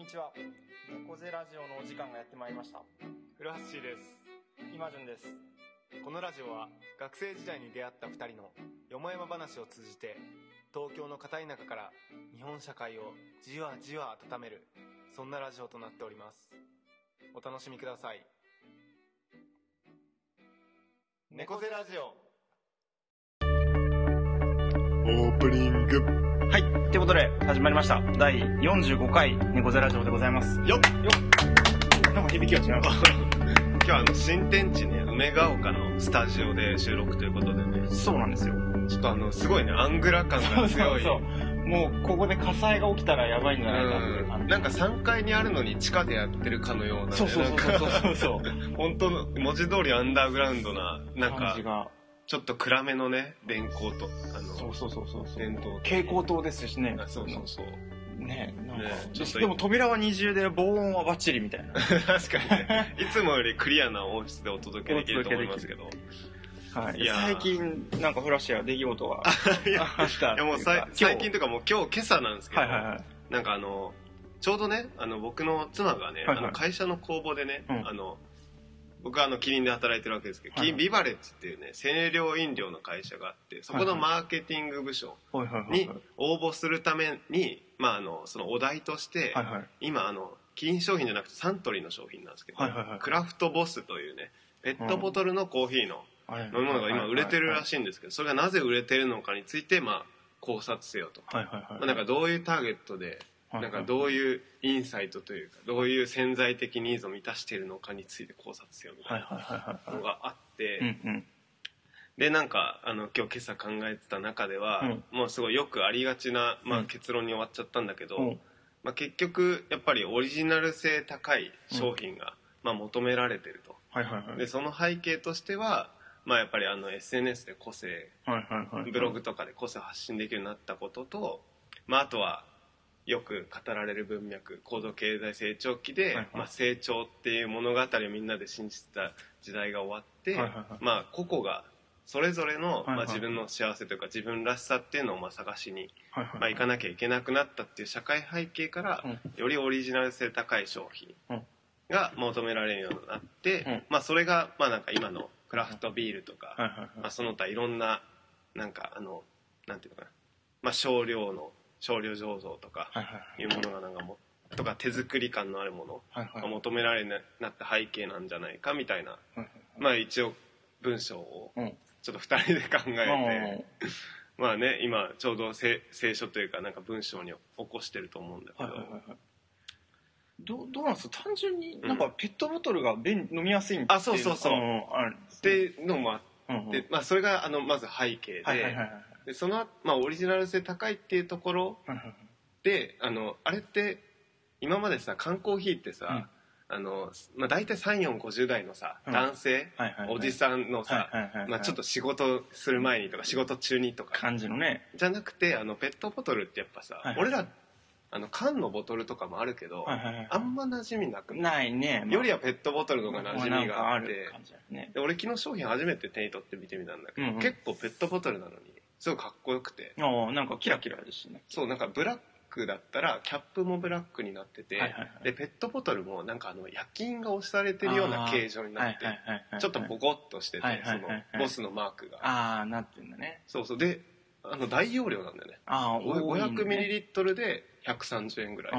にちは。猫背ラジオのお時間がやってまいりました。古橋です今順です。このラジオは学生時代に出会った2人のよもやま話を通じて東京の片田舎から日本社会をじわじわ温めるそんなラジオとなっておりますお楽しみください猫背ラジオオープニング。はい。ということで、始まりました。第45回猫背ラジオでございます。よっなんか響きが違う。今日はあの、新天地ね、梅ヶ丘のスタジオで収録ということでね、そうなんですよ。ちょっとあの、すごいね、アングラ感が強い。う。もう、ここで火災が起きたらやばいんじゃないかってなんか3階にあるのに地下でやってるかのような、ね、そうそうそうそうそう 本当の文字通りアンダーグラウンドな、なんか。ちょっと暗めのね、電光と、あの、そうそうそうそうそう。電灯と。蛍光灯ですしね。あそうそうそう。ねなんか、ねちょっとでも扉は二重で防音はバッチリみたいな。確かにね、いつもよりクリアな音質でお届けできると思いますけど。はい。い最近、なんかフラッシュや出来事が いやあったいやもう最近とかもう今日今朝なんですけど、はいはいはい。なんかあのちょうどねあの僕の妻がね、はいはいあの会社の公募でね、うんあの僕はあのキリンで働いてるわけですけど、はいはいキリンビバレッジっていうね清涼飲料の会社があってそこのマーケティング部署。に応募するために、まあ、あのそのお題として、はいはい。今あのキリン商品じゃなくてサントリーの商品なんですけど、はいはいはいクラフトボスというねペットボトルのコーヒーの飲み物が今売れてるらい。しいんですけどそれがなぜ売れてるのかについて、まあ、考察せよと。はいはいはい。まあ、なんかどういうターゲットで、はいなんかどういうインサイトというか、どういう潜在的ニーズを満たしているのかについて考察せよみたはいなはい。のがあって。で、なんか、あの、今日今朝考えてた中では、うんもうすごいよくありがちな、まあうん結論に終わっちゃったんだけど、うんまあ結局、やっぱりオリジナル性高い商品が、まあ求められてると。で、その背景としては、まあやっぱりあの SNS で個性。ブログとかで個性を発信できるようになったことと、まあ、あとはよく語られる文脈高度経済成長期で、はいはい。まあ、成長っていう物語をみんなで信じてた時代が終わって、はいはいはい。まあ、個々がそれぞれの、まあ、自分の幸せというか自分らしさっていうのをまあ探しに、はいはい。まあ、行かなきゃいけなくなったっていう社会背景から、よりオリジナル性高い商品うん。が求められるようになって、うん。まあ、それがまあなんか今のクラフトビールとか、はいはいはい。まあ、その他いろんななんかあのなんていうのかな、まあ、少量の少量醸造とかはいうものがなんかもとか手作り感のあるものが求められるようになった背景なんじゃないかみたいな、まあ、一応文章をうん。ちょっと2人で考えて、うまあね今ちょうどせ聖書というかなんか文章に起こしてると思うんだけど。どうどうなんですか？単純になんかペットボトルが便飲みやすいっていあそうそうそう。んあるんですっていうのもあうんうんって、まあ、それがあのまず背景で,、でその、まあ、オリジナル性高いっていうところであのあれって今までさ缶コーヒーってさ、あのまあ、大体3450代のさ、うん。男性、おじさんのさ、まあ、ちょっと仕事する前にとか仕事中にとか感じのね。じゃなくてあのペットボトルってやっぱさ、俺らあの缶のボトルとかもあるけど、はいはいはい。あんま馴染みなく。ないないねよりはペットボトルの方が馴染みがあって、ね。で俺昨日商品初めて手に取って見てみたんだけど、うんうん。結構ペットボトルなのにすごいかっこよくて。ああなんかキラキラですしね。そうなんかブラックだったらキャップもブラックになってて、はいはいはい。でペットボトルもなんかあの焼き印が押されてるような形状になって、ちょっとボコッとしてて、はいはいはいはい。そのボスのマークが、ああなってんだね。そうそう。であの大容量なんだよね。ああ多いんだね。500ml で130円ぐらい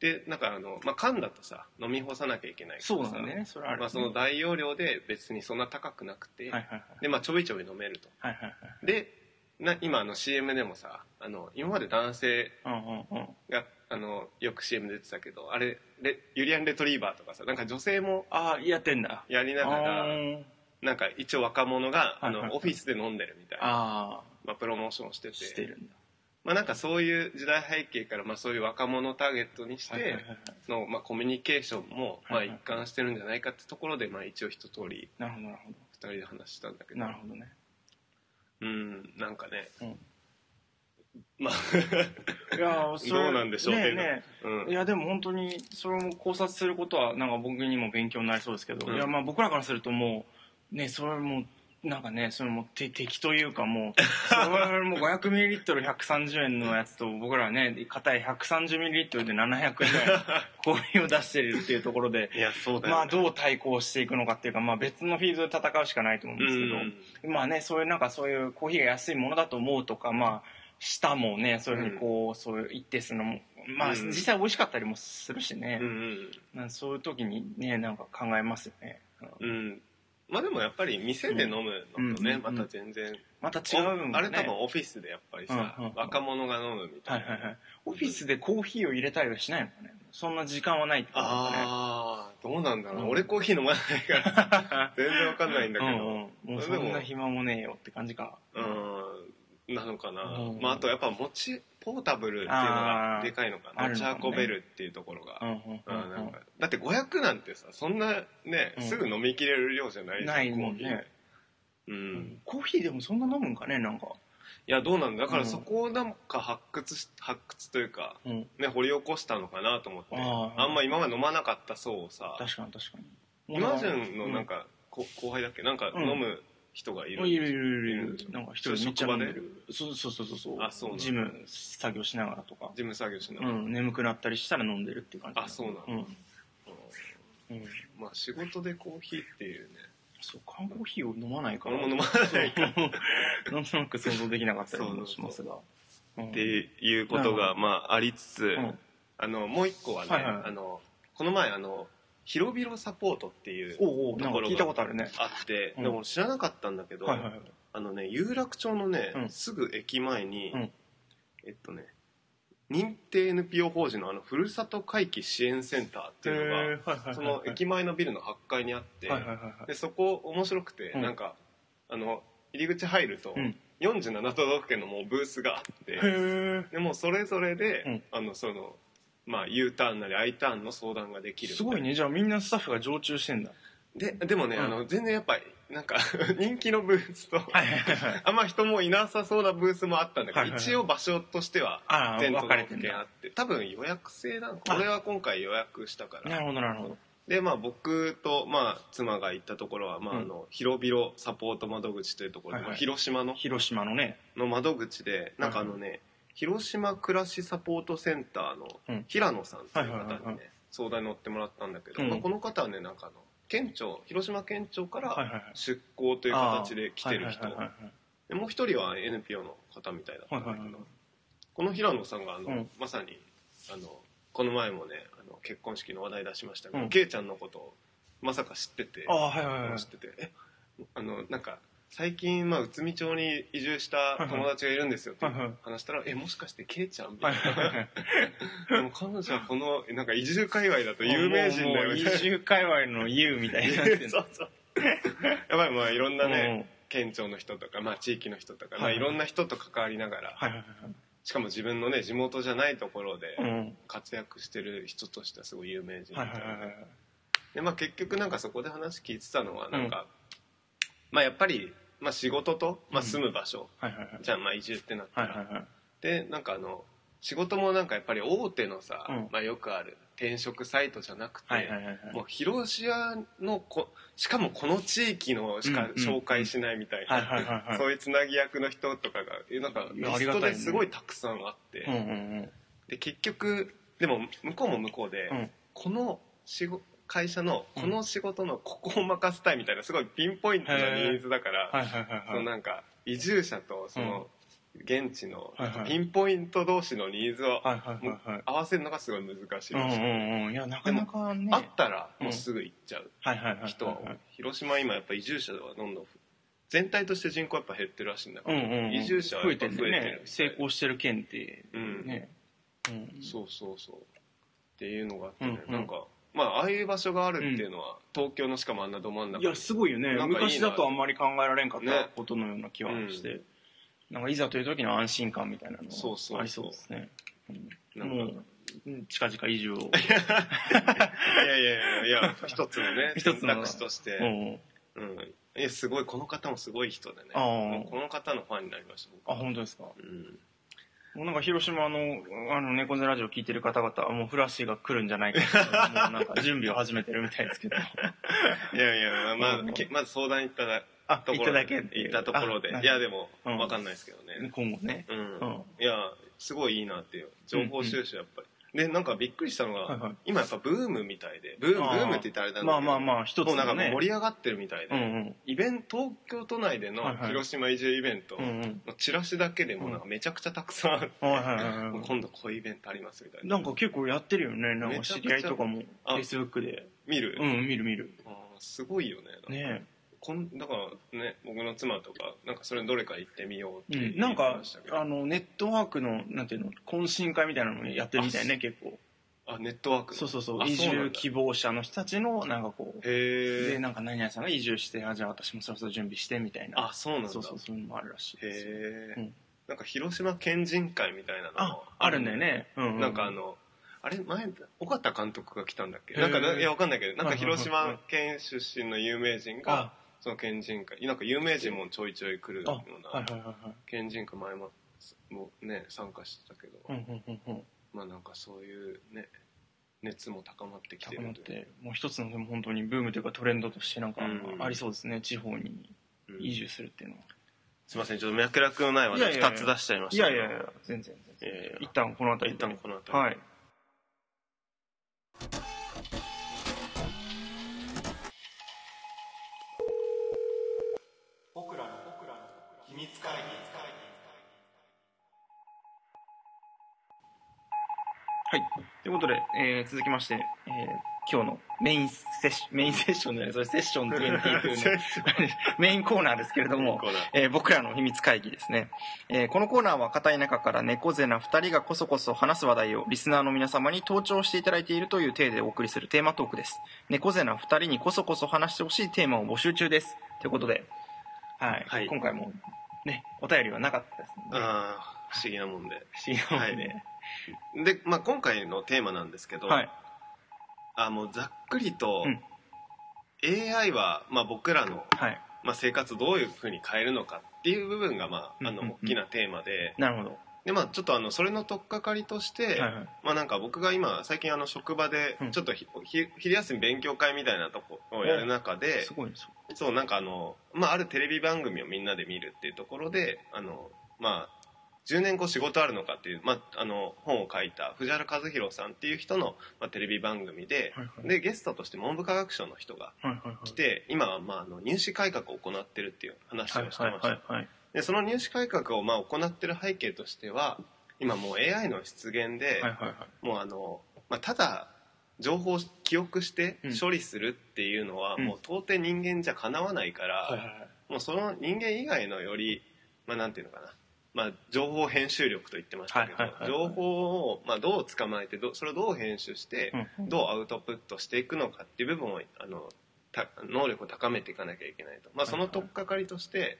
で。でなんかあの、まあ、缶だとさ飲み干さなきゃいけないからさ。そうね。それあるまあ、その大容量で別にそんな高くなくて、はいはいはい。でまあちょびちょび飲めると。はいはいはい。でな今あの CM でもさあの今まで男性があのよく CM 出てたけどあれレユリアンレトリーバーとかさなんか女性もああやってんだ。やりながあらー。なんか一応若者があのオフィスで飲んでるみたいな、あまあ、プロモーションをしてて。してるんだ。まあ、なんかそういう時代背景からまあそういう若者をターゲットにして、のまあコミュニケーションもまあ一貫してるんじゃないかってところでまあ一応一通りなるほどなるほ二人で話したんだけど。どなるほどね。うんなんかね、うん。まあいやー それどうなんでしょうねねうんいやでも本当にそれも考察することはなんか僕にも勉強になりそうですけど、うん。いやまあ僕らからするともうねそれもなんかねそれもて敵というかもうそれも 500ml130 円のやつと僕らはね硬い 130ml で700円ぐらいコーヒーを出してるっていうところでいやそうだよ、ね、まあどう対抗していくのかっていうか、まあ、別のフィールドで戦うしかないと思うんですけど、うん。まあねそういうなんかそういうコーヒーが安いものだと思うとかまあ舌もねそういうふうにこう、そういう一定数のもまあ、うん。実際美味しかったりもするしね。うん、うん。そういう時にねなんか考えますよね、うん。うんまあでもやっぱり店で飲むのとね、うんまた全然、また違うんだね。あれ多分オフィスでやっぱりさ、若者が飲むみたな、はいいはいはい。オフィスでコーヒーを入れたりはしないのかね。そんな時間はないってことかね。ああどうなんだろう、うん。俺コーヒー飲まないから 全然わかんないんだけど。うんうん、もうそんな暇もねえよって感じか。うんなのかな、うん。まああとやっぱ持ちポータブルっていうのがでかいのかな。持ち運べるっていうところが、うんうんうんうん。なん。かだって500なんてさそんなね、うん。すぐ飲みきれる量じゃないじゃんないもんね。コーヒー。うん、うんコーヒーでもそんな飲むんかねなんか。いやどうなんだだからうん。そこをなんか発掘し発掘というかうん。ね掘り起こしたのかなと思って。あんま今まで飲まなかった層をさ確かに確かに。今順のなんか、こ後輩だっけ？なんかうん。飲む人がいる、いるいるいるいる。なんか一人めっちゃ飲んでる。そうそうそうそう。そうあそうなんだ。ジム作業しながらとか。事務作業しなうがら、ん眠くなったりしたら飲んでるっていう感じ。あそうなんだ。うん。うん。まあ仕事でコーヒーっていうね。そう缶コーヒーを飲まないから。俺も飲まない。なんとなく想像できなかったりもしますが。うん。っていうことがまあありつつ、うん。あのもう一個はね、はいはい。あのこの前あの広々サポートっていうおうおうなんか聞いたところがことあるね。あって、うん。でも知らなかったんだけど、はいはいはい。あのね有楽町のね、うん。すぐ駅前に、うん。えっとね認定 NPO 法人のあのふるさと回帰支援センターっていうのが、はいはいはいその駅前のビルの8階にあって、はいはいはいはい。でそこ面白くて、うん。なんかあの入り口入ると、うん。47都道府県のもうブースがあってでもうそれぞれで、うん。あのそのまあ U ターンなり I ターンの相談ができるすごいね。じゃあみんなスタッフが常駐してんだ。ででもね、うん。あの全然やっぱりなんか 人気のブースと、あんま人もいなさそうなブースもあったんだけど、はいはいはい。一応場所としては全都道分かれてんだ。府県あって。多分予約制な。のかあ俺は今回予約したから。なるほどなるほど。でまあ僕と、まあ、妻が行ったところは、まあうん。あの広々サポート窓口というところで、はいはい。広島の。広島のね。の窓口でなんかあのね、広島暮らしサポートセンターのうん。平野さんという方にね、相談に乗ってもらったんだけど、うん。まあ、この方はねなんかあの県庁広島県庁から出向という形で来てる人。もう一人は NPO の方みたいだったんだけど、この平野さんがあの、うん。まさにあのこの前もねあの結婚式の話題出しましたけど、うん。ケイちゃんのことをまさか知っててああはいはいはい。知っててえ？あのなんか最近、まあ、内海町に移住した友達がいるんですよって話したら「えもしかしてケイちゃん?」みたはいいな、でも彼女はこのなんか移住界隈だと有名人だよみたい移住界隈の U みたいになってるそうそう。やっぱりまあいろんなね、う。ん県庁の人とか、まあ、地域の人とか、まあ、はいい。ろんな人と関わりながら、しかも自分のね地元じゃないところで活躍してる人としてはすごい有名人みはいたいなで、まあ、結局なんかそこで話聞いてたのはなんか、まあやっぱり、まあ、仕事と、まあ、住む場所、はいはいはい。じゃあまあ移住ってなったら、はいはいはい。でなんかあの仕事もなんかやっぱり大手のさ、うん。まあ、よくある転職サイトじゃなくて、はいはいはいはい。もう広島のこしかもこの地域のしか紹介しないみたいな、そういうつなぎ役の人とかがえなんかリストですごいたくさんあって、うんうんうん。で結局でも向こうも向こうで、うん。この仕事会社のこの仕事のここを任せたいみたいなすごいピンポイントなニーズだから、そはいのなんか移住者とその現地のピンポイント同士のニーズを合わせるのがすごい難しいうんうらしい、んうん。いやなかなかね。あったらもうすぐ行っちゃう人は広島今やっぱ移住者はどんどん全体として人口やっぱ減ってるらしいんだけど、うんうんうん。移住者は増えてる成功してる県ってうん。ねうん。そうそうそう。っていうのがあってね、うんうん。なんかまあああいう場所があるっていうのは、東京のしかもあんなど真ん中。いやすごいよね。なんかいいな。昔だとあんまり考えられんかっね。たことのような気はして、なんかいざという時の安心感みたいなのそうそうそう。はありそうですね。なんか。もううん近々移住を。いやいやいやいや一つのね 一つの。選択肢として、うん。うん、いやすごいこの方もすごい人でね。あー。もうこの方のファンになりました僕あ本当ですか？うんもうなんか広島のあの猫背ラジオ聞いてる方々はもうフラッシーが来るんじゃないかってもうなんか準備を始めてるみたいですけど。いやいやまあ、まあうん。けまず相談行ったらあところ行っただけっていう。行ったところで。あいやでもうん分かんないですけどね。今後ね。うん、うん。いやすごいいいなっていう。情報収集やっぱり、でなんかびっくりしたのが、はいはい。今やっぱブームみたいでブームブあー。ームって言ったらあれなんだけどまあまあまあ一つもうなんかのね盛り上がってるみたいで、うんうん。イベント東京都内でのはいはい。広島移住イベントうんうん。のチラシだけでもなんかめちゃくちゃたくさんあって、はいはいはいはい。今度こういうイベントありますみたいな。なんか結構やってるよね。なんか知り合いとかもあ Facebook で。見る、うん見る見る。あーすごいよねなんか。ねこんだからね僕の妻とかなんかそれどれか行ってみようってうん、なんかあのネットワークのなんていうの懇親会みたいなのやってるみたいね結構。あネットワークの？そうそうそうあ移住希望者の人たちのなんかこう。へえでなんか何々さんが移住してあじゃあ私もそろそろ準備してみたいな。あそうなんだ。そうそうそういうのもあるらしいへえ、うん。なんか広島県人会みたいなのあもあるんだよね、うんうなんかあのあれ前尾形監督が来たんだっけ？なんかないやわかんないけどなんか広島県出身の有名人があその県人会。なんか有名人もちょいちょい来るあようなはいはいはいはい。県人会前ももうね参加してたけど、うんうんうんうん。まあなんかそういうね熱も高まってきて高まっるという。てもう一つのでも本当にブームというかトレンドとしてなんかうん。ありそうですね地方にうん。移住するっていうのは、すいませんちょっと脈絡のない話題いやいやいや。2つ出しちゃいまいしたけど。やいやいや全然全然。いやいや。一旦この辺り一で旦この辺りはい秘密会議はい。ということで、えー続きまして、えー今日のメインセッション、メインセッションじゃない、それセッション20 風のメインコーナーですけれどもえー僕らの秘密会議ですね。えーこのコーナーは片田舎から猫背な2人がこそこそ話す話題をリスナーの皆様に登聴していただいているという体でお送りするテーマトークです。猫背な2人にこそこそ話してほしいテーマを募集中です。ということで、はい。はい今回もね、お便りはなかったですので、ああ不思議なもんで。不思議なもんで、で、まあ、今回のテーマなんですけど、はい。あもうざっくりと、うん。AI は、まあ、僕らの、はい。まあ、生活をどういうふうに変えるのかっていう部分が、まあ、あのうんうんうん。大きなテーマで。なるほど。で、まあ、ちょっとあのそれの取っかかりとして、はいはい。まあ、なんか僕が今最近あの職場でうん。ちょっとひ、ひ昼休み勉強会みたいなとこをやる中で、すごい。そうなんかあの、まあ、あるテレビ番組をみんなで見るっていうところであの、まあ、10年後仕事あるのかっていう、まあ、あの本を書いた藤原和弘さんっていう人の、まあ、テレビ番組ではいはい。でゲストとして文部科学省の人がはいはいはい。来て今は、まあ、あの入試改革を行ってるっていう話はいをしてました、はいはいはいでその入試改革をまあ行ってる背景としては今もう AI の出現で、はいはいはい。もうあの、まあ、ただ情報を記憶してうん。処理するっていうのは、うん。もう到底人間じゃかなわないから、はいはいもうその人間以外のより、まあ、なんていうのかな、まあ、情報編集力と言ってましたけど、はいはいはい情報を、まあ、どう捕まえてどそれをどう編集して、うんどうアウトプットしていくのかっていう部分をあのた能力を高めていかなきゃいけないと、まあ、その取っかかりとして、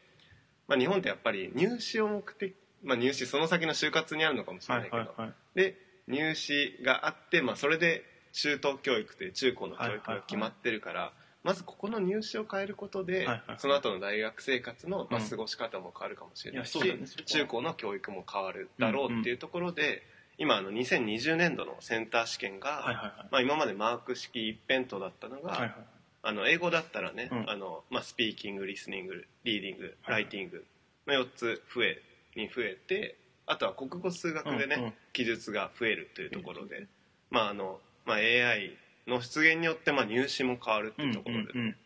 まあ、日本ってやっぱり入試を目的、まあ、入試その先の就活にあるのかもしれはないいけど、はいはいで入試があって、まあ、それで中等教育という中高の教育が決まってるから、まずここの入試を変えることで、はいはいその後の大学生活の、まあ、うん。過ごし方も変わるかもしれないし、うだねそこは。中高の教育も変わるだろうっていうところで、今あの2020年度のセンター試験が、はいはいはい。まあ、今までマーク式一辺倒だったのが、はいはいあの英語だったらね、うん。あのまあ、スピーキングリスニングリーディングはい。ライティングの4つ増えに増えてあとは国語数学でね、うんうん。記述が増えるというところで、まああのまあ、AI の出現によってまあ入試も変わるっていうところで、うんうん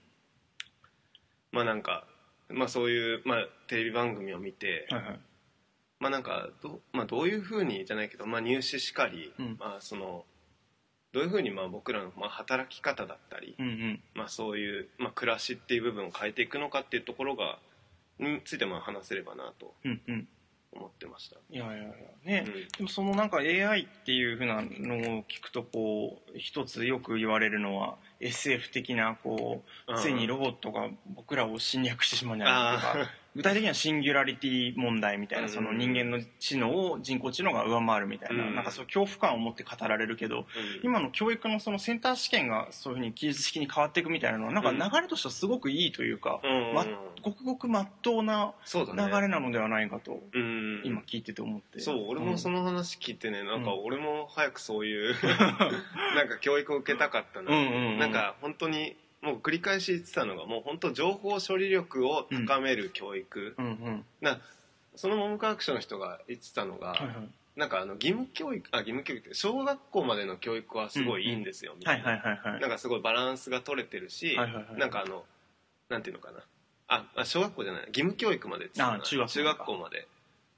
まあなんか、まあ、そういう、まあ、テレビ番組を見て、はいはい。まあなんかど,、まあ、どういうふうにじゃないけど、まあ、入試しかり、うん。まあ、そのどういうふうにまあ僕らのまあ働き方だったり、うんうん。まあ、そういう、まあ、暮らしっていう部分を変えていくのかっていうところがについてまあ話せればなと思ってました、いやいやいやね、うん。でもそのなんか AI っていうふうなのを聞くとこう一つよく言われるのは SF 的なこうついにロボットが僕らを侵略してしまうんじゃないかとか具体的にはシンギュラリティ問題みたいなうんその人間の知能を人工知能が上回るみたいなうんなんかそういう恐怖感を持って語られるけどうん今の教育のそのセンター試験がそういうふうに技術的に変わっていくみたいなのはなんか流れとしてはすごくいいというかまごくごくまっとうな流れなのではないかとうん今聞いてて思って。そう俺もそのの話聞いてねなんかうん俺も早くそういう なんか教育を受けたかったな、なんか本当にもう繰り返し言ってたのがもう本当情報処理力を高める教育、うんうん。なその文部科学省の人が言ってたのが、はいはい。なんかあの義務教育あ義務教育って小学校までの教育はすごいいいんですよ、みたはいいなはいはい。はいな。んかすごいバランスが取れてるし、はいはいはいなんかあのなんていうのかな。ああ小学校じゃない。義務教育までって中学校まで。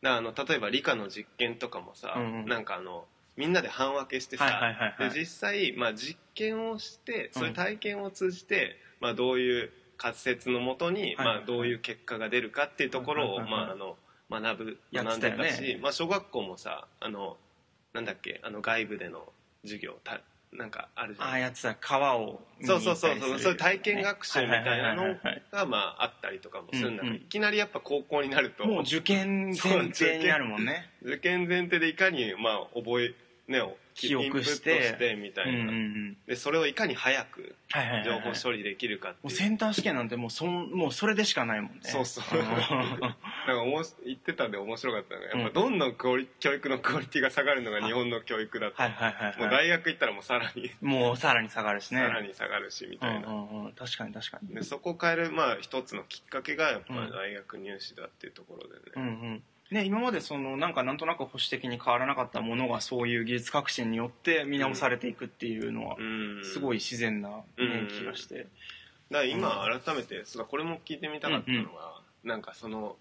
だあの例えば理科の実験とかもさ、うんうん。なんかあのみんなで半分けしてさ、はいはいはいはい。で実際、まあ、実験をしてうん。そういう体験を通じて、まあ、どういう仮説のもとに、はいはいはい。まあ、どういう結果が出るかっていうところを、はいはいはいまあ、あの学ぶ学んでたし、まあ、小学校もさあのなんだっけあの外部での授業たなんかあるじゃん。ああやつは川を見そうそうそうそうそういう体験学習みたいなのがまああったりとかもするんだけど、うんうん。いきなりやっぱ高校になると。もう受験前提になるもんね。受験前提でいかにまあ覚えね記憶して。みたいな、うんうんうん。でそれをいかに早くはいはいはい情はい。報処理できるかってもう。いう、センター試験なんてもうそんもうそれでしかないもんね。そうそう。ん。なんかおもし言ってたんで面白かったのがやっぱどんどんクオリ教育のクオリティが下がるのが日本の教育だと、はいはいはいもうはい大学行ったらもうさらに、もうさらに下がるしね。さらに下がるしみたいな、うんうんうん。確かに確かに。でそこを変えるまあ一つのきっかけがやっぱ大学入試だっていうところでね、うんうんね、今までそのなんかなんとなく保守的に変わらなかったものがそういう技術革新によって見直されていくっていうのはうん。すごい自然な、ねうん。気がしてだから今改めてそうだこれも聞いてみたかったのは、なんかその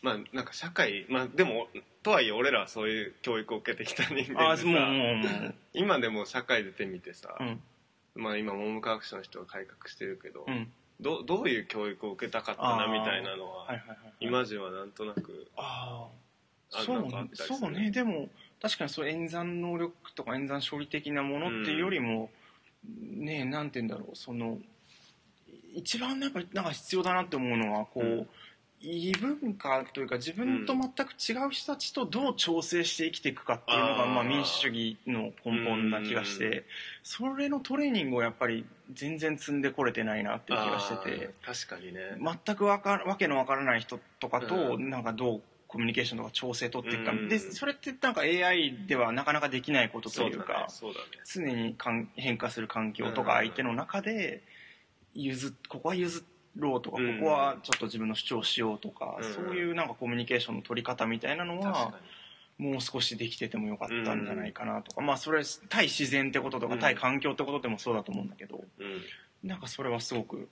まあなんか社会まあでもとはいえ俺らはそういう教育を受けてきた人間でさ今でも社会出てみてさ、うん。まあ今文部科学省の人が改革してるけど、うんどどういう教育を受けたかったなみたいなのは、はいはいはい今じはなんとなくあああそうなんかあったりするそうね。でも確かにそう演算能力とか演算処理的なものっていうよりも、ねなんて言うんだろう。その一番やっぱりなんか必要だなって思うのはこう、うん異文化というか自分と全く違う人たちとどう調整して生きていくかっていうのが、まあ、民主主義の根本な気がして、うんそれのトレーニングをやっぱり全然積んでこれてないなっていう気がしてて。確かにね、全くわかわけのわからない人とかと、うん。なんかどうコミュニケーションとか調整取っていくか、うんでそれってなんか AI ではなかなかできないことというかね常にかん変化する環境とうんか相手の中で譲ここは譲ろうとか、うん。ここはちょっと自分の主張しようとか、うん。そういうなんかコミュニケーションの取り方みたいなのはもう少しできててもよかったんじゃないかなとか、まあそれ対自然ってこととか、うん対環境ってことでもそうだと思うんだけどにうん。なんかそれはすごく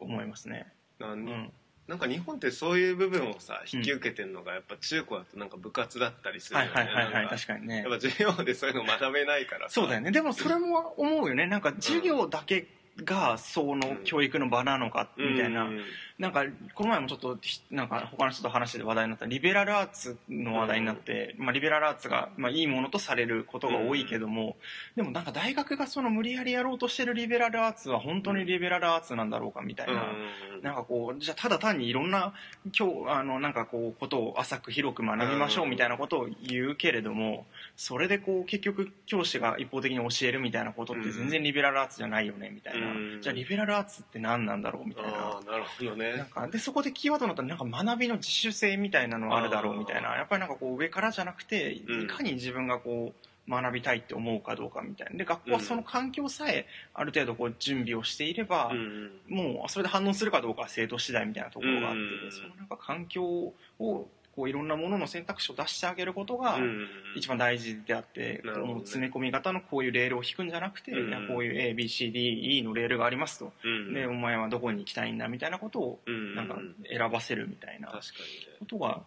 思いますね。なんうん。なんか日本ってそういう部分をさ引き受けてるのがやっぱ中古だとなんか部活だったりするはいよね、はいはいはいなんか確かにね。やっぱ授業でそういうの学べないからさ。そうだよね。でもそれも思うよね。なんか授業だけがその教育の場なのかみたいな、うん。なんかこの前もちょっとひなんか他の人と話で話題になったリベラルアーツの話題になって、まあ、リベラルアーツが、まあ、いいものとされることが多いけども、でもなんか大学がその無理やりやろうとしてるリベラルアーツは本当にリベラルアーツなんだろうかみたいな、うんなんかこうじゃあただ単にいろんな今日あのなんかこうことを浅く広く学びましょうみたいなことを言うけれどもそれでこう結局教師が一方的に教えるみたいなことって全然リベラルアーツじゃないよねみたいな、うん。じゃあリベラルアーツって何なんだろうみたいな。なるほどね。なんかでそこでキーワードになったらなんか学びの自主性みたいなのがあるだろうみたいな。やっぱりなんかこう上からじゃなくてうん。いかに自分がこう学びたいって思うかどうかみたいな。で学校はその環境さえある程度こう準備をしていれば、うん。もうそれで反応するかどうかは生徒次第みたいなところがあって、うん。そのなんか環境をこういろんなものの選択肢を出してあげることがうん。一番大事であって、なるほどね。もう詰め込み型のこういうレールを引くんじゃなくて、こういう ABCDE のレールがありますと、うん。でお前はどこに行きたいんだみたいなことをうんなん。か選ばせるみたいなことが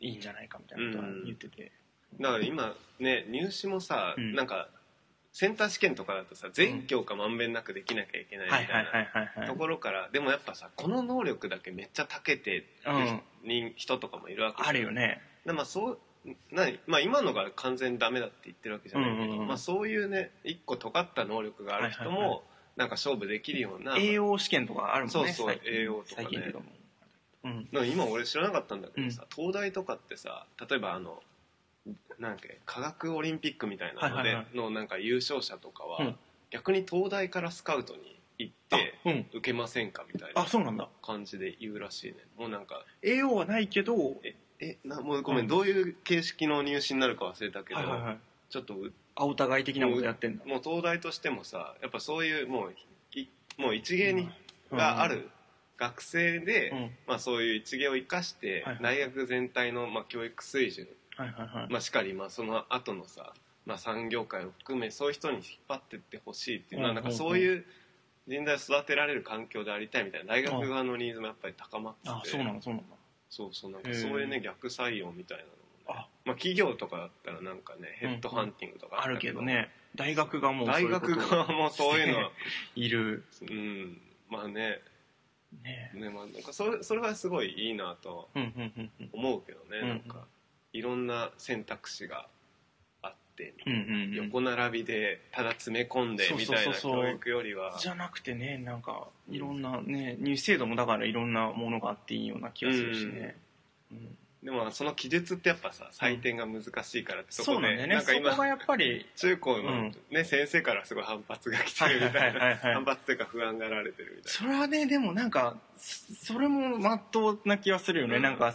いいんじゃないかみたいなことは言ってて、だから今ね入試もさ、うん。なんかセンター試験とかだとさ全教科まんべんなくできなきゃいけないみたいなところからでもやっぱさこの能力だけめっちゃ長けてるうん。人人とかもいるわけじゃん。あるよね。でまあそうなまあ、今のが完全にダメだって言ってるわけじゃないけど、まあ、そういうね一個尖った能力がある人も、なんか勝負できるような。栄養試験とかあるもんねそうそう栄養とかね。うん。今俺知らなかったんだけどさ、東大とかってさ例えばあのなんだっけ科学オリンピックみたいなので、のなんか優勝者とかは、うん。逆に東大からスカウトに行って受けませんかみたいな感じで言うらしいね。もうなんか栄養はないけどえなもうごめん、うん。どういう形式の入試になるか忘れたけど、ちょっとうあお互い的なことやってんだ。もう東大としてもさやっぱそういうもういもう一芸にがある学生で、うん。まあ、そういう一芸を生かして、大学全体の、まあ、教育水準、はいはいはい。まあ、しかり、まあ、その後のさ、まあ、産業界を含めそういう人に引っ張ってってほしいっていうのは、うんなんかそういう人材を育てられる環境でありたいみたいな大学側のニーズもやっぱり高まってて、あそうなのそうなの。そうそうなんかそういうね逆採用みたいなのもね。あまあ、企業とかだったらなんかねヘッドハンティングとかあるったけどね。大学がもうそう大学側もそういうの。は いる。うん。まあね。ねねまあなんかそれそれはすごいいいなとうんうんうんうん。思うけどね、うんなんかいろんな選択肢があって、うんうんうん。横並びでただ詰め込んでみたいな教育よりは。じゃなくてねなんかいろんなね入試制度もだからいろんなものがあっていいような気がするしね、うんでもその記述ってやっぱさ採点が難しいからってそうなんだよね。なんか今そこがやっぱり中高の、うん。ね先生からすごい反発が来てるみたいな。反発というか不安がられてるみたいそれはねでもなんかそそれもまっとうな気がするよね、うん。なんか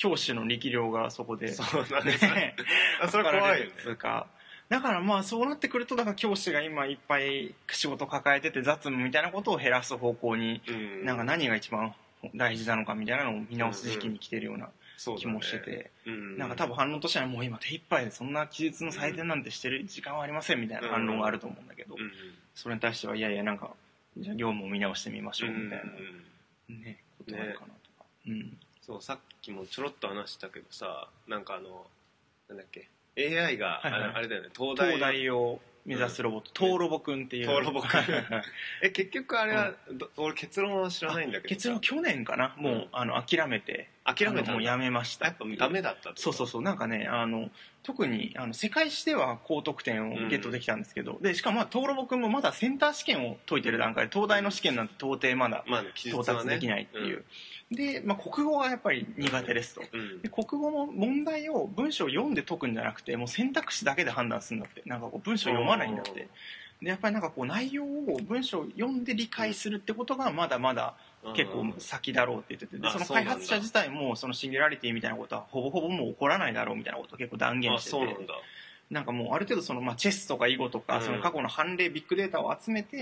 教師の力量がそこで。なそうなんですよね。あ それは怖いよね。測られるつうかだからまあそうなってくるとだから教師が今いっぱい仕事抱えてて雑務みたいなことを減らす方向にうん。なんか何が一番大事なのかみたいなのを見直す時期に来てるような気もしてて、うん。なんか多分反論としてはもう今手一杯でそんな記述の採点なんてしてる時間はありませんみたいな反論があると思うんだけど、うん。それに対してはいやいやなんかじゃあ業務を見直してみましょううんみたいな、ねことなのかなとか、うんそうさっきもちょろっと話したけどさなんかあのなんだっけ AI が、はいはいあれだよね東大。東大を目指すロボット、トーロボくんっていう。トーロボくん。え結局あれは、ど俺結論は知らないんだけどさ。結論去年かな、もう、うん。あの諦めて、諦めたもうやめました。やっぱダメだったそうそうそう。なんかねあの特にあの世界史では高得点をゲットできたんですけど、でしかもまあ東ロボくんもまだセンター試験を解いてる段階。で東大の試験なんて到底まだ到はね。達できないっていう、で、まあ、国語がやっぱり苦手ですと。うん、うんで国語も問題を文章を読んで解くんじゃなくてもう選択肢だけで判断するんだって。なんかこう文章を読まないんだってでやっぱりなんかこう内容を文章を読んで理解するってことがまだまだ結構先だろうって言っててその開発者自体もそのシンギュラリティみたいなことはほぼほぼもう起こらないだろうみたいなことを結構断言あしててなんかもうある程度その、まあ、チェスとか囲碁とか、うん。その過去の判例ビッグデータを集めて、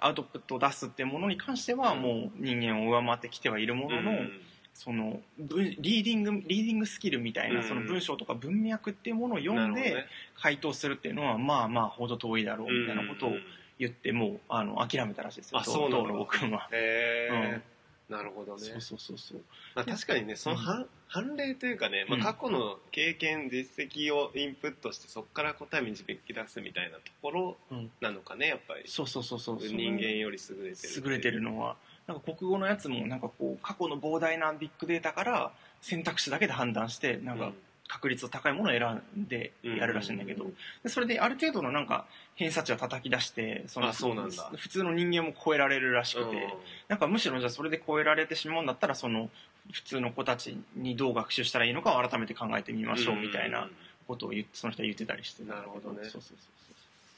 アウトプットを出すっていうものに関してはうん。もう人間を上回ってきてはいるものの、うんその文リーディングリーディングスキルみたいな、うんその文章とか文脈っていうものを読んで回答するっていうのはまあまあほど遠いだろうみたいなことをうんうん言ってもうあの諦めたらしいですよ。東野君は。へえなるほどね。そうそうそうそう。まあ、確かにねその判,、判例というかね、まあ、うん。過去の経験実績をインプットしてそこから答え導き出すみたいなところうん。なのかねやっぱり。そうそうそうそう人間より優れてる優れてるのはなんか国語のやつもなんかこう過去の膨大なビッグデータから選択肢だけで判断してなんか確率の高いものを選んでやるらしいんだけど、うんでそれである程度のなんか偏差値を叩き出してそあそうなんだ。普通の人間も超えられるらしくて、うん。なんかむしろじゃあそれで超えられてしまうんだったらその普通の子たちにどう学習したらいいのかを改めて考えてみましょうみたいなことをその人は言ってたりして。なるほどね。そうそうそ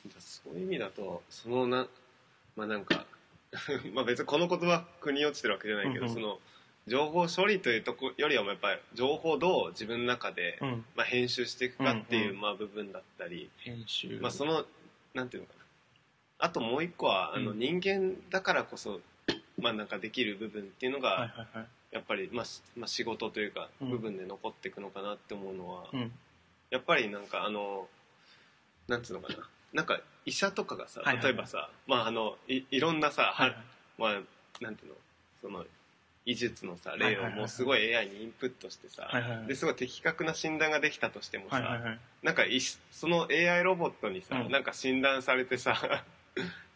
うそう。いう意味だとそのなまあなんか まあ別にこの言葉腑に落ちてるわけじゃないけど、うんうん。その情報処理というとこよりはもやっぱり情報をどう自分の中で、そう、うん、まあ、編集していくかっていう、うんうん。まあ、部分だったり、編集。まあ、そのなんていうのかな。あともう一個は、あのうん。人間だからこそ、まあ、なんかできる部分っていうのが、はいはいはいやっぱり、まあしまあ、仕事というかうん。部分で残っていくのかなって思うのは、うん。やっぱりなんかあのなんつうのかな。なんか医者とかがさはいはいはい。例えばさ、まああのいいろんなさ、はいはまあなんていうのその医術のさ例はいはいはい。をもうすごい AI にインプットしてさ、はいはいはい。ですごい的確な診断ができたとしてもさ、はいはいはい。なんかその AI ロボットにさ、うん。なんか診断されてさ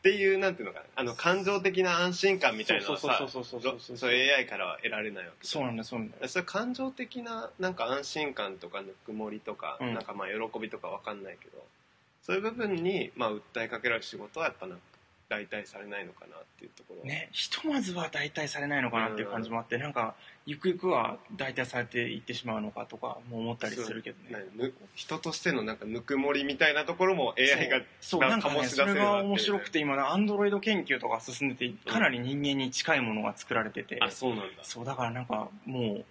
っていうなんていうのかな。あの感情的な安心感みたいなのはさそうそうそうそうそうそう AI からは得られないわけそうなんだそうなんだそれ感情的ななんか安心感とかぬくもりとか、うんなんかまあ喜びとかわかんないけどそういう部分にまあ訴えかけられる仕事はやっぱなんか代替されないのかなっていうところ、ねひとまずは代替されないのかなっていう感じもあってなんかゆくゆくは代替されていってしまうのかとかも思ったりするけどね。人としてのなんかぬくもりみたいなところも AI がなそうなんかねそれが面白くて今アンドロイド研究とか進んでてかなり人間に近いものが作られてて、あそうなんだ。そうだからなんかもう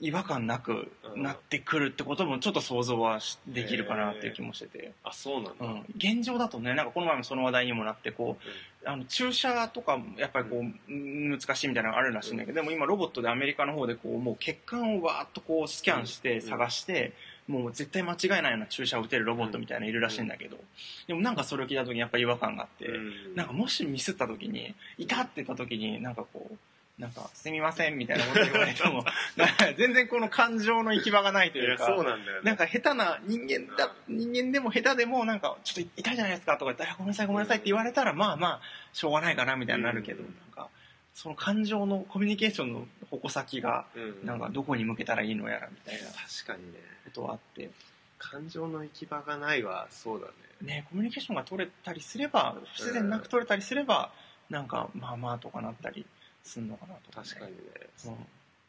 違和感なくうん。なってくるってこともちょっと想像はしできるかなっていう気もしてて、あそうなんだ、うん、現状だとねなんかこの前もその話題にもなってこうあの注射とかやっぱりこう、うん。難しいみたいなのがあるらしいんだけど、でも今ロボットでアメリカの方でこうもう血管をわーっとこうスキャンして探して、もう絶対間違いないような注射を打てるロボットみたいなのいるらしいんだけど、でもなんかそれを聞いた時にやっぱ違和感があって、うん。なんかもしミスった時に、いたって言った時に、なんかこう、なんか、すみませんみたいなこと言われても、全然この感情の行き場がないというか、そうなんだよね。なんか下手な人間だ、人間でも下手でもなんか、ちょっと痛いじゃないですかとか言ったら、ごめんなさいごめんなさいって言われたら、まあまあ、しょうがないかなみたいになるけど、うん。なんか、その感情のコミュニケーションの矛先が、うん。なんかどこに向けたらいいのやらみたいなこ確かにね。とはあって、感情の行き場がないはそうだね。ね、コミュニケーションが取れたりすれば、不自然なく取れたりすれば、なんか、まあまあとかなったりすんのかなと、確かにね、うん。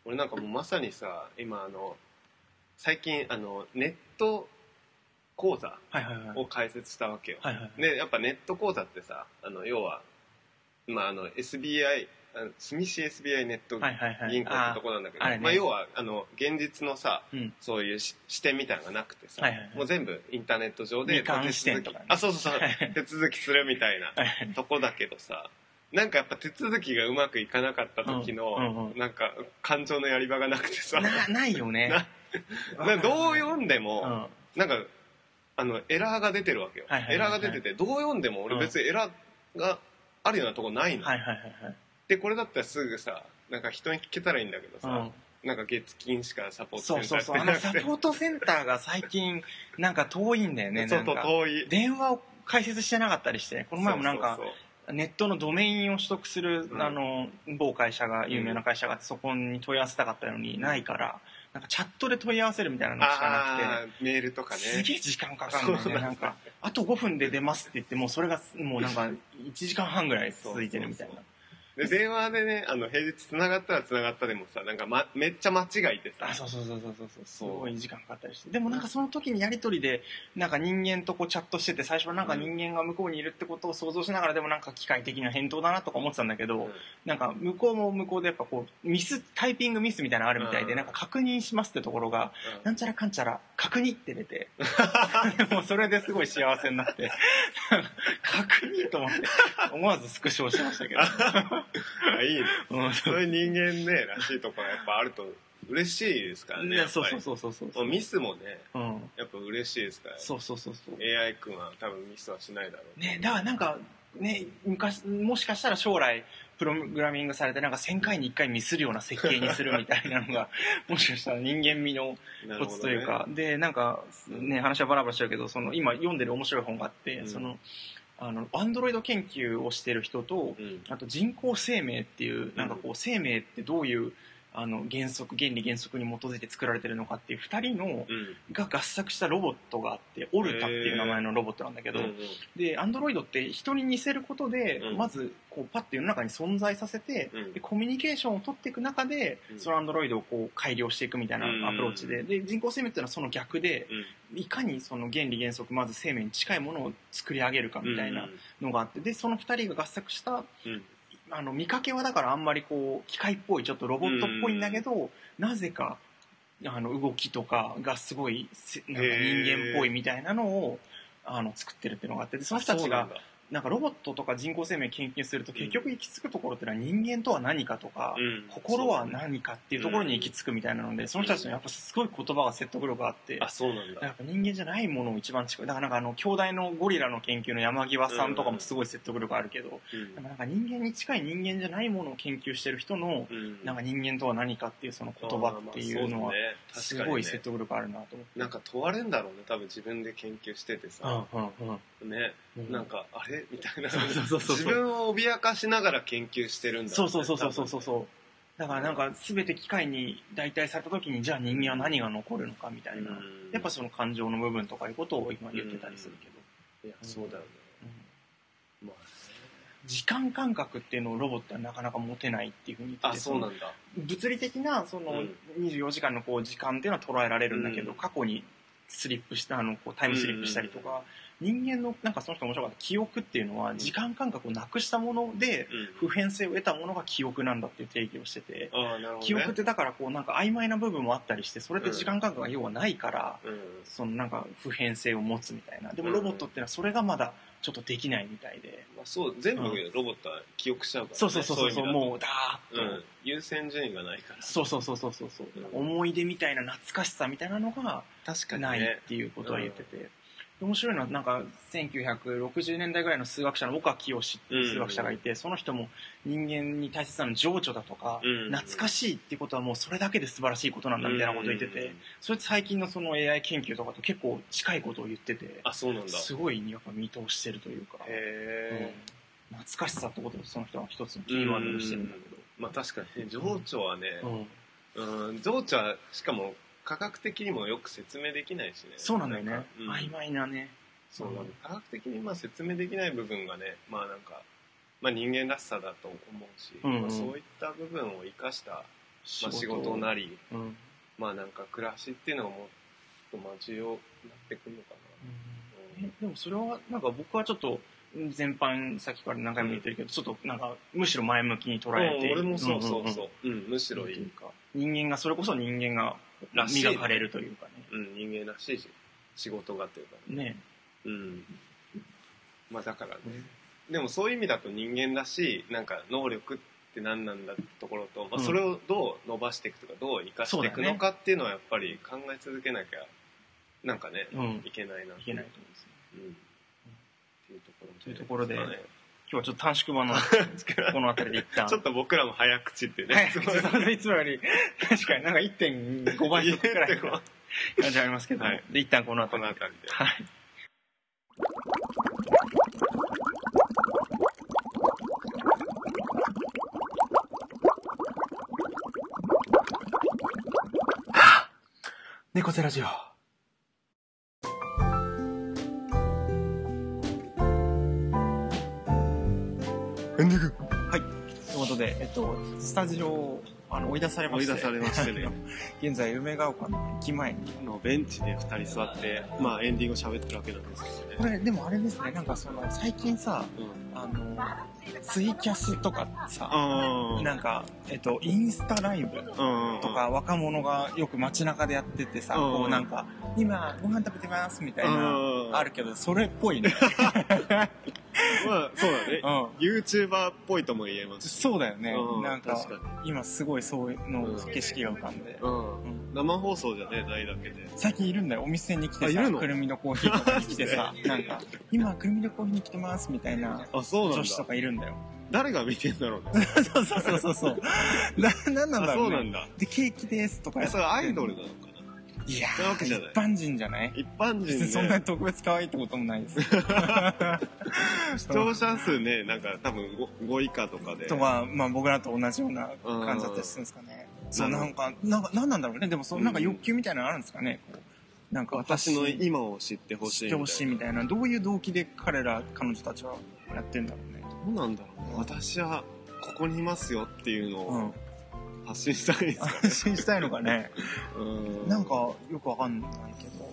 俺なんかもうまさにさ今あの最近あのネット講座はいはいはい。を開設したわけよ、はいはいはい。でやっぱネット講座ってさあの要は、まあ、あの SBI あの住市 SBI ネットはいはいはい。銀行ってとこなんだけど、ああれね。まあ、要はあの現実のさ、うん。そういうし視点みたいなのがなくてさ、はいはいはい。もう全部インターネット上で手続きねあそうそうそう。はい。手続きするみたいなはいはい。とこだけどさなんかやっぱ手続きがうまくいかなかった時の、うんうんうんなんか感情のやり場がなくてさな、ないよね。などう読んでうも、ん。なんかあのエラーが出てるわけよ、はいはいはいエラーが出ててどう読んでも俺別にエラーがあるようなとこないの、はいはいはいはい。でこれだったらすぐさなんか人に聞けたらいいんだけどさ、うんなんか月金しかサポーそうトセンタそうそう。あのーやってなくてサポートセンターが最近、なんか遠いんだよね。そう遠い電話を開設してなかったりして、この前もなんかそう、そうネットのドメインを取得する、うんあの、某会社が、有名な会社がそこに問い合わせたかったのに、ないから、なんかチャットで問い合わせるみたいなのしかなくて、メールとかねすげえ時間かかるんだよね。そうなんんか、あと5分で出ますって言って、もうそれがもうなんか1時間半ぐらい続いてるみたいな。で電話でねあの平日つながったらつながったでもさなんか、ま、めっちゃ間違いてさ。あ、そうそうそうそうそうそう。すそう。ごい時間かかったりして。でもなんかその時にやりとりで、なんか人間とこうチャットしてて、最初はなんか人間が向こうにいるってことを想像しながら、でもなんか機械的な返答だなとか思ってたんだけど、うん。なんか向こうも向こうでやっぱこう、ミス、タイピングミスみたいなのあるみたいで、うん。なんか確認しますってところが、うん。なんちゃらかんちゃら、確認って出て、もうそれですごい幸せになって、確認と思って、思わずスクショをしましたけど。あいいね。うん。そういう人間ねらしいところがやっぱあると嬉しいですからねやっぱり。ねそうそうそうそう。ミスもねうん。やっぱ嬉しいですから。そうそうそうそう。AI 君は多分ミスはしないだろうね、だからなんか、ね、昔、もしかしたら将来、プログラミングされて、なんか1000回に1回ミスるような設計にするみたいなのが、もしかしたら人間味のコツというか、で、なんか、ね、話はバラバラしてるけど、その、今読んでる面白い本があって、うん。その、あの、アンドロイド研究をしてる人と、うん。あと人工生命っていう、なんかこう、生命ってどういう、あの、原則、原理原則に基づいて作られてるのかっていう二人の、うん。が合作したロボットがあって、オルタっていう名前のロボットなんだけど、で、アンドロイドって人に似せることで、うん。まず、こう、パッて世の中に存在させて、うん。で、コミュニケーションを取っていく中で、うん。そのアンドロイドをこう、改良していくみたいなうんアプローチで、で、人工生命っていうのはその逆で、うんいかにその原理原則、まず生命に近いものを作り上げるかみたいなのがあって、で、その二人が合作した、うんあの、見かけはだからあんまりこう、機械っぽい、ちょっとロボットっぽいんだけど、なぜか、あの、動きとかがすごい、せなんか人間っぽいみたいなのを、あの、作ってるっていうのがあって、でその人たちがなん、かロボットとか人工生命研究すると結局行き着くところってのは人間とは何かとか、うん。心は何かっていうところに行き着くみたいなので、その人たちのやっぱすごい言葉が説得力があって、あそうなんだ。やっぱ人間じゃないものを一番近い。だからなんかあの、兄弟のゴリラの研究の山際さんとかもすごい説得力あるけど、うん。でもなんか人間に近い人間じゃないものを研究してる人の、うん。なんか人間とは何かっていうその言葉っていうのはすごい説得力あるなと思って。なんか問われんだろうね多分自分で研究しててさ、うんうんうん。ねうん。なんかあれ？みたいな。そうそうそうそう。自分を脅かしながら研究してるんだそうそうそうそうそううそうそう。だからなんか全て機械に代替された時にじゃあ人間は何が残るのかみたいな、やっぱその感情の部分とかいうことを今言ってたりするけど、いやそうだよね。うん。まあ時間感覚っていうのをロボットはなかなか持てないっていうふうに言ってそうなんだ。物理的なそのうん。24時間のこう時間っていうのは捉えられるんだけど、うん。過去にスリップしたあのこうタイムスリップしたりとか、人間のなんかその人面白かった記憶っていうのは時間感覚をなくしたものでうん。普遍性を得たものが記憶なんだっていう定義をしてて、ね。記憶ってだからこうなんか曖昧な部分もあったりしてそれって時間感覚が要はないから、うん。そのなんか普遍性を持つみたいな。でもうん。ロボットっていうのはそれがまだちょっとできないみたいで。まあ、そう全部うんロボットは記憶しちゃうから、ね。そうそうそうそうそうもうダーッと、うん、優先順位がないから。そうそうそうそうそうそう、うん。思い出みたいな懐かしさみたいなのが確かにないねっていうことは言ってて、で面白いのはなんか1960年代ぐらいの数学者の岡清っていう数学者がいて、その人も人間に大切なのは情緒だとか、うん。懐かしいっていうことはもうそれだけで素晴らしいことなんだみたいなことを言ってて、それって最近のその AI 研究とかと結構近いことを言っててあそうなんだ。すごいやっぱ見通してるというか、うん。懐かしさってことをその人は一つのキーワードにしてるんだけど、まあ確かにね情緒はねうん。うん。情緒はしかも科学的にもよく説明できないしね。そうなんだよね。かうん。曖昧なね。そう。なんだ科学的にまあ説明できない部分がねまあなんか、まあ、人間らしさだと思うし、うんうん。まあ、そういった部分を生かした、まあ、仕事。なりうん。まあなんか暮らしっていうのがもっとまあ重要になってくるのかな、えでもそれはなんか僕はちょっと全般さっきから何回も言ってるけど、ちょっとなんかむしろ前向きに捉えて。うん俺もそうそうんんんそう、うんむしろいい、か。人間がそれこそ人間がらしいね磨かれるというかね。うん、人間らしいし仕事がというかね。ね。うん。まあだからね。でもそういう意味だと人間らしいなんか能力って何なんだってところと、まあ、うん。それをどう伸ばしていくとかどう生かしていくのかっていうのはやっぱり考え続けなきゃなんかね、うん。いけないなっいていう。けないと思うんですようん。っていうところというところで。まあね今日はちょっと短縮版の この辺りで一旦。ちょっと僕らも早口ってね、はい、いつもより確かになんか1.5倍速くらいの感じありますけど、はい。で一旦このこ辺りの辺りで。はい。猫背ラジオエンディング。はい。ということで、えっと、スタジオをあの追い出されまして。追い出されましてね。現在梅ヶ丘の駅前に。のベンチで2人座って、まあエンディング喋ってるわけなんですけどね。これでもあれですね。なんかその最近さうん。あのツイキャスとかさあなんか、えっと、インスタライブあとか若者がよく街中でやっててさ、うんこうなんか、今ご飯食べてますみたいな、うんあるけど、それっぽいね。まあそうだね。うん。YouTuber っぽいとも言えますし。そうだよね。うんなんか確か今すごいそういうのうん景色が浮かんで。うん。うん生放送じゃねないだけで。最近いるんだよ。お店に来てさ、くるみのコーヒーとかに来てさ、なんか、今くるみのコーヒーに来てますみたいなあ、そうなん女子とだ。かいるんだよ。誰が見てんだろうね。そうそうそうそう。な、なんなんあ、だろね。そううなんだ。で、ケーキですとかそれアイドルなのかいや一般人じゃない？な一般人 そんなにで、特別可愛いってこともないです。視聴者数ね、なんか多分 5, 5以下とかで。とは、まあ僕らと同じような感じだったりするんですかね。そう、なんか、なんか、なんなんだろうね。でも、そう、なんか欲求みたいなのあるんですかね。こうなんか私の今を知ってほしい。知ってほしいみたいな。どういう動機で彼ら、彼女たちはやってんだろうね。どうなんだろうね。私はここにいますよっていうのをうん。発信したいです。安心したいのかね。うんなんか、よくわかんないけど。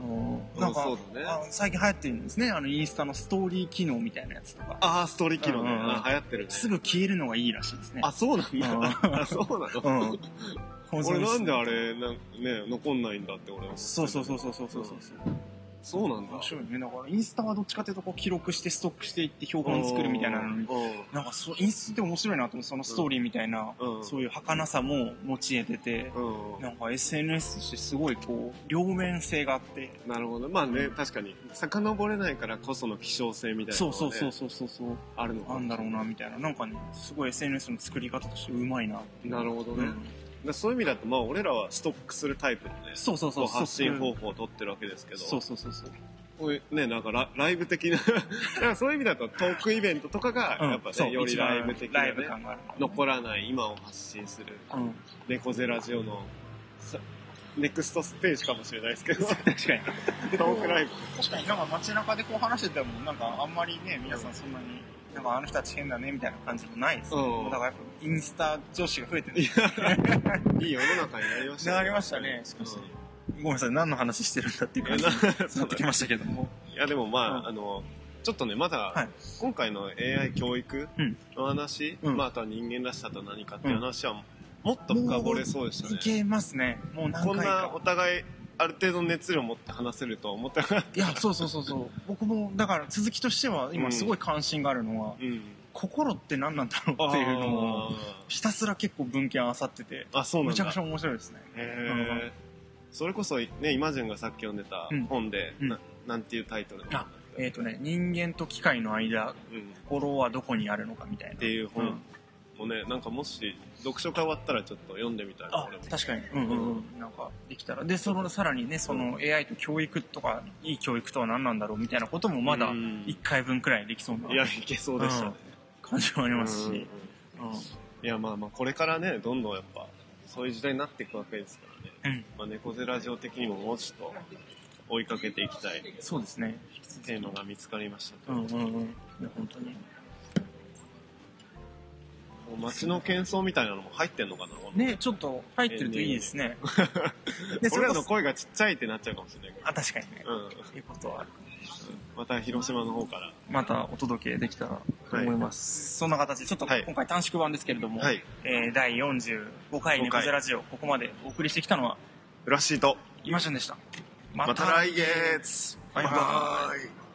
うんなんか、そうだねあ最近流行ってるんですね。あの、インスタのストーリー機能みたいなやつとか。ああ、ストーリー機能ね。うんうんうんあ流行ってるね。すぐ消えるのがいいらしいですね。あ、そうなんだ。うんあ、そうなうのん。保存俺なんであれ、なんね、残んないんだって俺はそうそうそうそうそうそうそう。そうなんだ。面白いね。だから、インスタはどっちかというと、こう、記録してストックしていって標本作るみたいなのに、うんなんかそう、インスタって面白いなと思って、そのストーリーみたいな、うんそういう儚さも持ち得てて、うんなんか SNS としてすごいこう、両面性があって、なるほど。まあね、確かに、遡れないからこその希少性みたいなのがねそうそうそうそうそうそう、あるのかなんだろうな、みたいな。なんかね、すごい SNS の作り方としてうまいな。なるほどね。うん。でそういう意味だと、まあ俺らはストックするタイプのね、そうそうそう。発信方法法を取ってるわけですけど、そうそうそうそう。こういうね、なんかラライブ的な、だからそういう意味だとトークイベントとかが、うんやっぱね、そうよりライブ的なね、ね。残らない今を発信する、うん。猫背ラジオの、さネクストステージかもしれないですけど、確かに。トークライブ。確かになんか街中でこう話してても、なんかあんまりね、皆さんそんなに、なんかあの人たち変だねみたいな感じもないですね。うんだからやっぱインスタ女子が増えてる。いい世の中になりましたなりましたね、しかし。ごめんなさい、何の話してるんだっていううん感じにいやななってきましたけども。いやでもまあ、うんあの、ちょっとね、まだ、はい今回の AI 教育うんの話、うんまああとは人間らしさと何かっていう話は、もっと深掘れそうでしたねい。けますね。もう何こんな回か。お互いある程度の熱量を持って話せるとは思ってなかっいやそうそうそうそう。僕もだから続きとしては今すごい関心があるのは、たうん。心って何なんだろうっていうのをひたすら結構文献あさっててあそうなんだ。めちゃくちゃ面白いですね。へえそれこそねイマジンがさっき読んでたうん。本で、うん。ななんていうタイトルえっ、とね人間と機械の間うん、っ心はどこにあるのかみたいな。ていう本もね、なんかもし読書会終わったらちょっと読んでみたいな確かに。うんうんうん。なんかできたら。でそのさらにねその AI と教育とかいい教育とは何なんだろうみたいなこともまだうん。1回分くらいできそうな。いやいけそうでしたね、感じもありますし、うんうんうん。いやまあまあこれからねどんどんやっぱそういう時代になっていくわけですからね、うん。まあ、猫背ラジオ的にももうちょっと追いかけていきたい。そうですね。テーマが見つかりましたうんうんうん。いや本当に街の喧騒みたいなのも入ってんのかなねちょっと入ってるといいですね。でそ俺らの声がちっちゃいってなっちゃうかもしれないけど。あ確かにね。うん。いうことはあるまた広島の方から。またお届けできたらと思います、そんな形でちょっとはい。今回短縮版ですけれども、はい。えー第45回猫背ラジオここまでお送りしてきたのはフラッシーと。いませんでした。また来月。バイバイバイ